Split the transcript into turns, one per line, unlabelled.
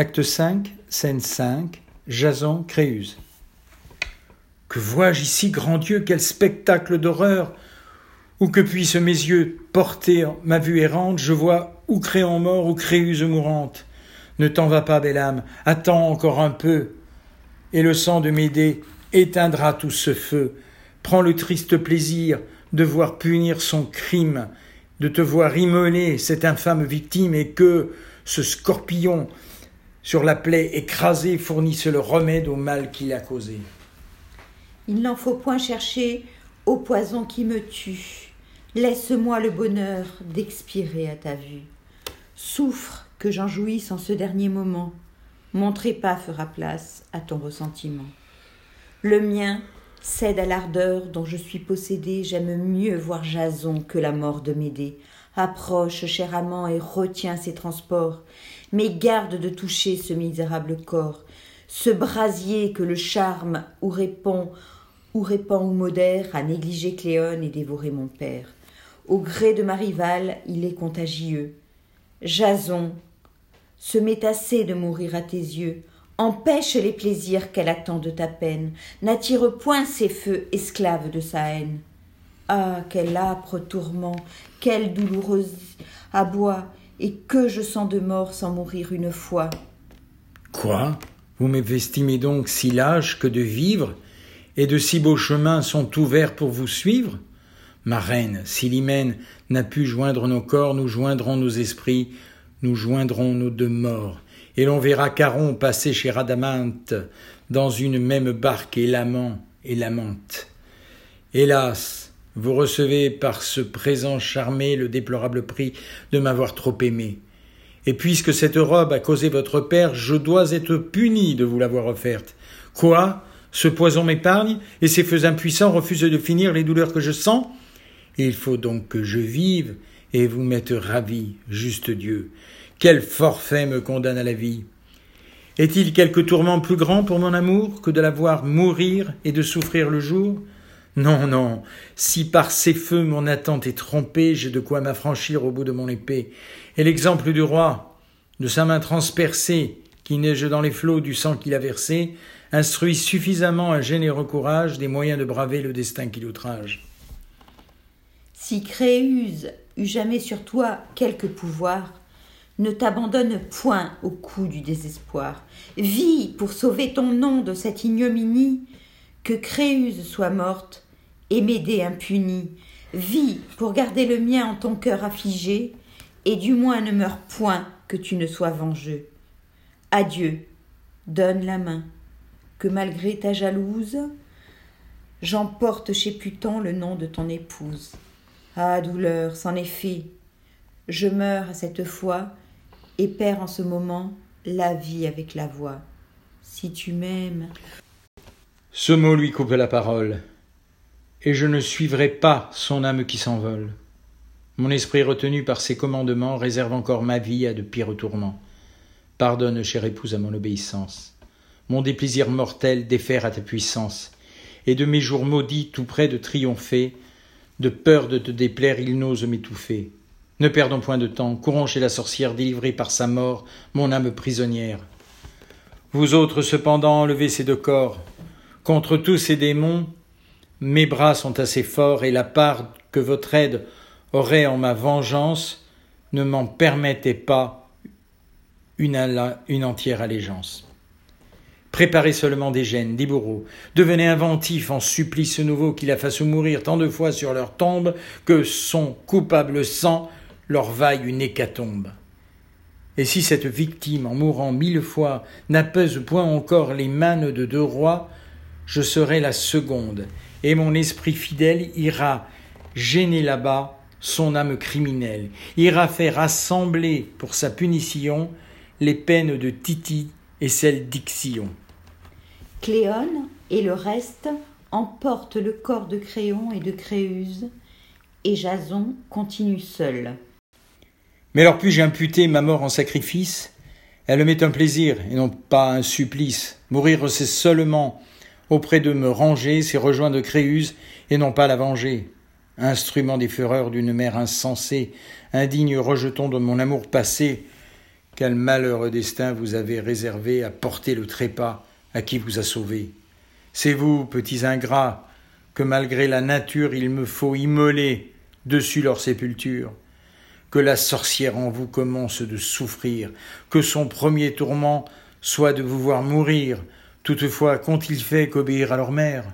Acte 5, scène 5, Jason, Créuse. Que vois-je ici, grand Dieu, quel spectacle d'horreur Où que puissent mes yeux porter ma vue errante, je vois ou Créon mort ou Créuse mourante. Ne t'en va pas, belle âme, attends encore un peu, et le sang de Médée éteindra tout ce feu. Prends le triste plaisir de voir punir son crime, de te voir immoler cette infâme victime, et que ce scorpion sur la plaie écrasée fournisse le remède au mal qu'il a causé.
Il n'en faut point chercher au poison qui me tue. Laisse-moi le bonheur d'expirer à ta vue. Souffre que j'en jouisse en ce dernier moment. Mon trépas fera place à ton ressentiment. Le mien cède à l'ardeur dont je suis possédée. J'aime mieux voir Jason que la mort de Médée. Approche, cher amant, et retiens ses transports. Mais garde de toucher ce misérable corps, ce brasier que le charme ou répond ou répand ou modère à négliger Cléone et dévorer mon père. Au gré de ma rivale, il est contagieux. Jason se met assez de mourir à tes yeux. Empêche les plaisirs qu'elle attend de ta peine. N'attire point ses feux, esclaves de sa haine. Ah, quel âpre tourment, quel douloureux abois, et que je sens de mort sans mourir une fois.
Quoi? Vous m'estimez donc si lâche que de vivre et de si beaux chemins sont ouverts pour vous suivre? Ma reine, si l'hymen n'a pu joindre nos corps, nous joindrons nos esprits, nous joindrons nos deux morts, et l'on verra Caron passer chez Radamante dans une même barque et l'amant et l'amante. Hélas, vous recevez par ce présent charmé le déplorable prix de m'avoir trop aimé. Et puisque cette robe a causé votre père, je dois être puni de vous l'avoir offerte. Quoi? Ce poison m'épargne, et ces feux impuissants refusent de finir les douleurs que je sens? Il faut donc que je vive, et vous m'êtes ravi, juste Dieu. Quel forfait me condamne à la vie? Est-il quelque tourment plus grand pour mon amour que de la voir mourir et de souffrir le jour? Non, non, si par ces feux mon attente est trompée, j'ai de quoi m'affranchir au bout de mon épée. Et l'exemple du roi, de sa main transpercée, qui neige dans les flots du sang qu'il a versé, instruit suffisamment un généreux courage des moyens de braver le destin qui l'outrage.
Si Créuse eut jamais sur toi quelque pouvoir, ne t'abandonne point au coup du désespoir. Vis pour sauver ton nom de cette ignominie, que Créuse soit morte et m'aider impunie. Vis pour garder le mien en ton cœur affligé, et du moins ne meurs point que tu ne sois vengeux. Adieu, donne la main que malgré ta jalouse, j'emporte chez Putan le nom de ton épouse. Ah, douleur, c'en est fait. Je meurs à cette fois et perds en ce moment la vie avec la voix. Si tu m'aimes.
Ce mot lui coupe la parole, et je ne suivrai pas son âme qui s'envole. Mon esprit retenu par ses commandements réserve encore ma vie à de pires tourments. Pardonne, chère épouse, à mon obéissance mon déplaisir mortel défaire à ta puissance, et de mes jours maudits tout près de triompher, de peur de te déplaire il n'ose m'étouffer. Ne perdons point de temps, courons chez la sorcière délivrée par sa mort, mon âme prisonnière. Vous autres cependant levez ces deux corps. Contre tous ces démons, mes bras sont assez forts, et la part que votre aide aurait en ma vengeance ne m'en permettait pas une, entière allégeance. Préparez seulement des gènes, des bourreaux. Devenez inventifs en supplice nouveau qui la fasse mourir tant de fois sur leur tombe que son coupable sang leur vaille une hécatombe. Et si cette victime, en mourant mille fois, n'apaise point encore les mannes de deux rois, je serai la seconde, et mon esprit fidèle ira gêner là-bas son âme criminelle, ira faire assembler pour sa punition les peines de Titi et celles d'Ixion.
Cléone et le reste emportent le corps de Créon et de Créuse, et Jason continue seul.
Mais alors puis-je imputer ma mort en sacrifice? Elle m'est un plaisir et non pas un supplice. Mourir, c'est seulement auprès de me ranger, c'est rejoindre Créuse et non pas la venger. Instrument des fureurs d'une mère insensée, indigne rejeton de mon amour passé, quel malheureux destin vous avez réservé à porter le trépas à qui vous a sauvé. C'est vous, petits ingrats, que malgré la nature il me faut immoler dessus leur sépulture, que la sorcière en vous commence de souffrir, que son premier tourment soit de vous voir mourir, toutefois qu'ont-ils fait qu'obéir à leur mère?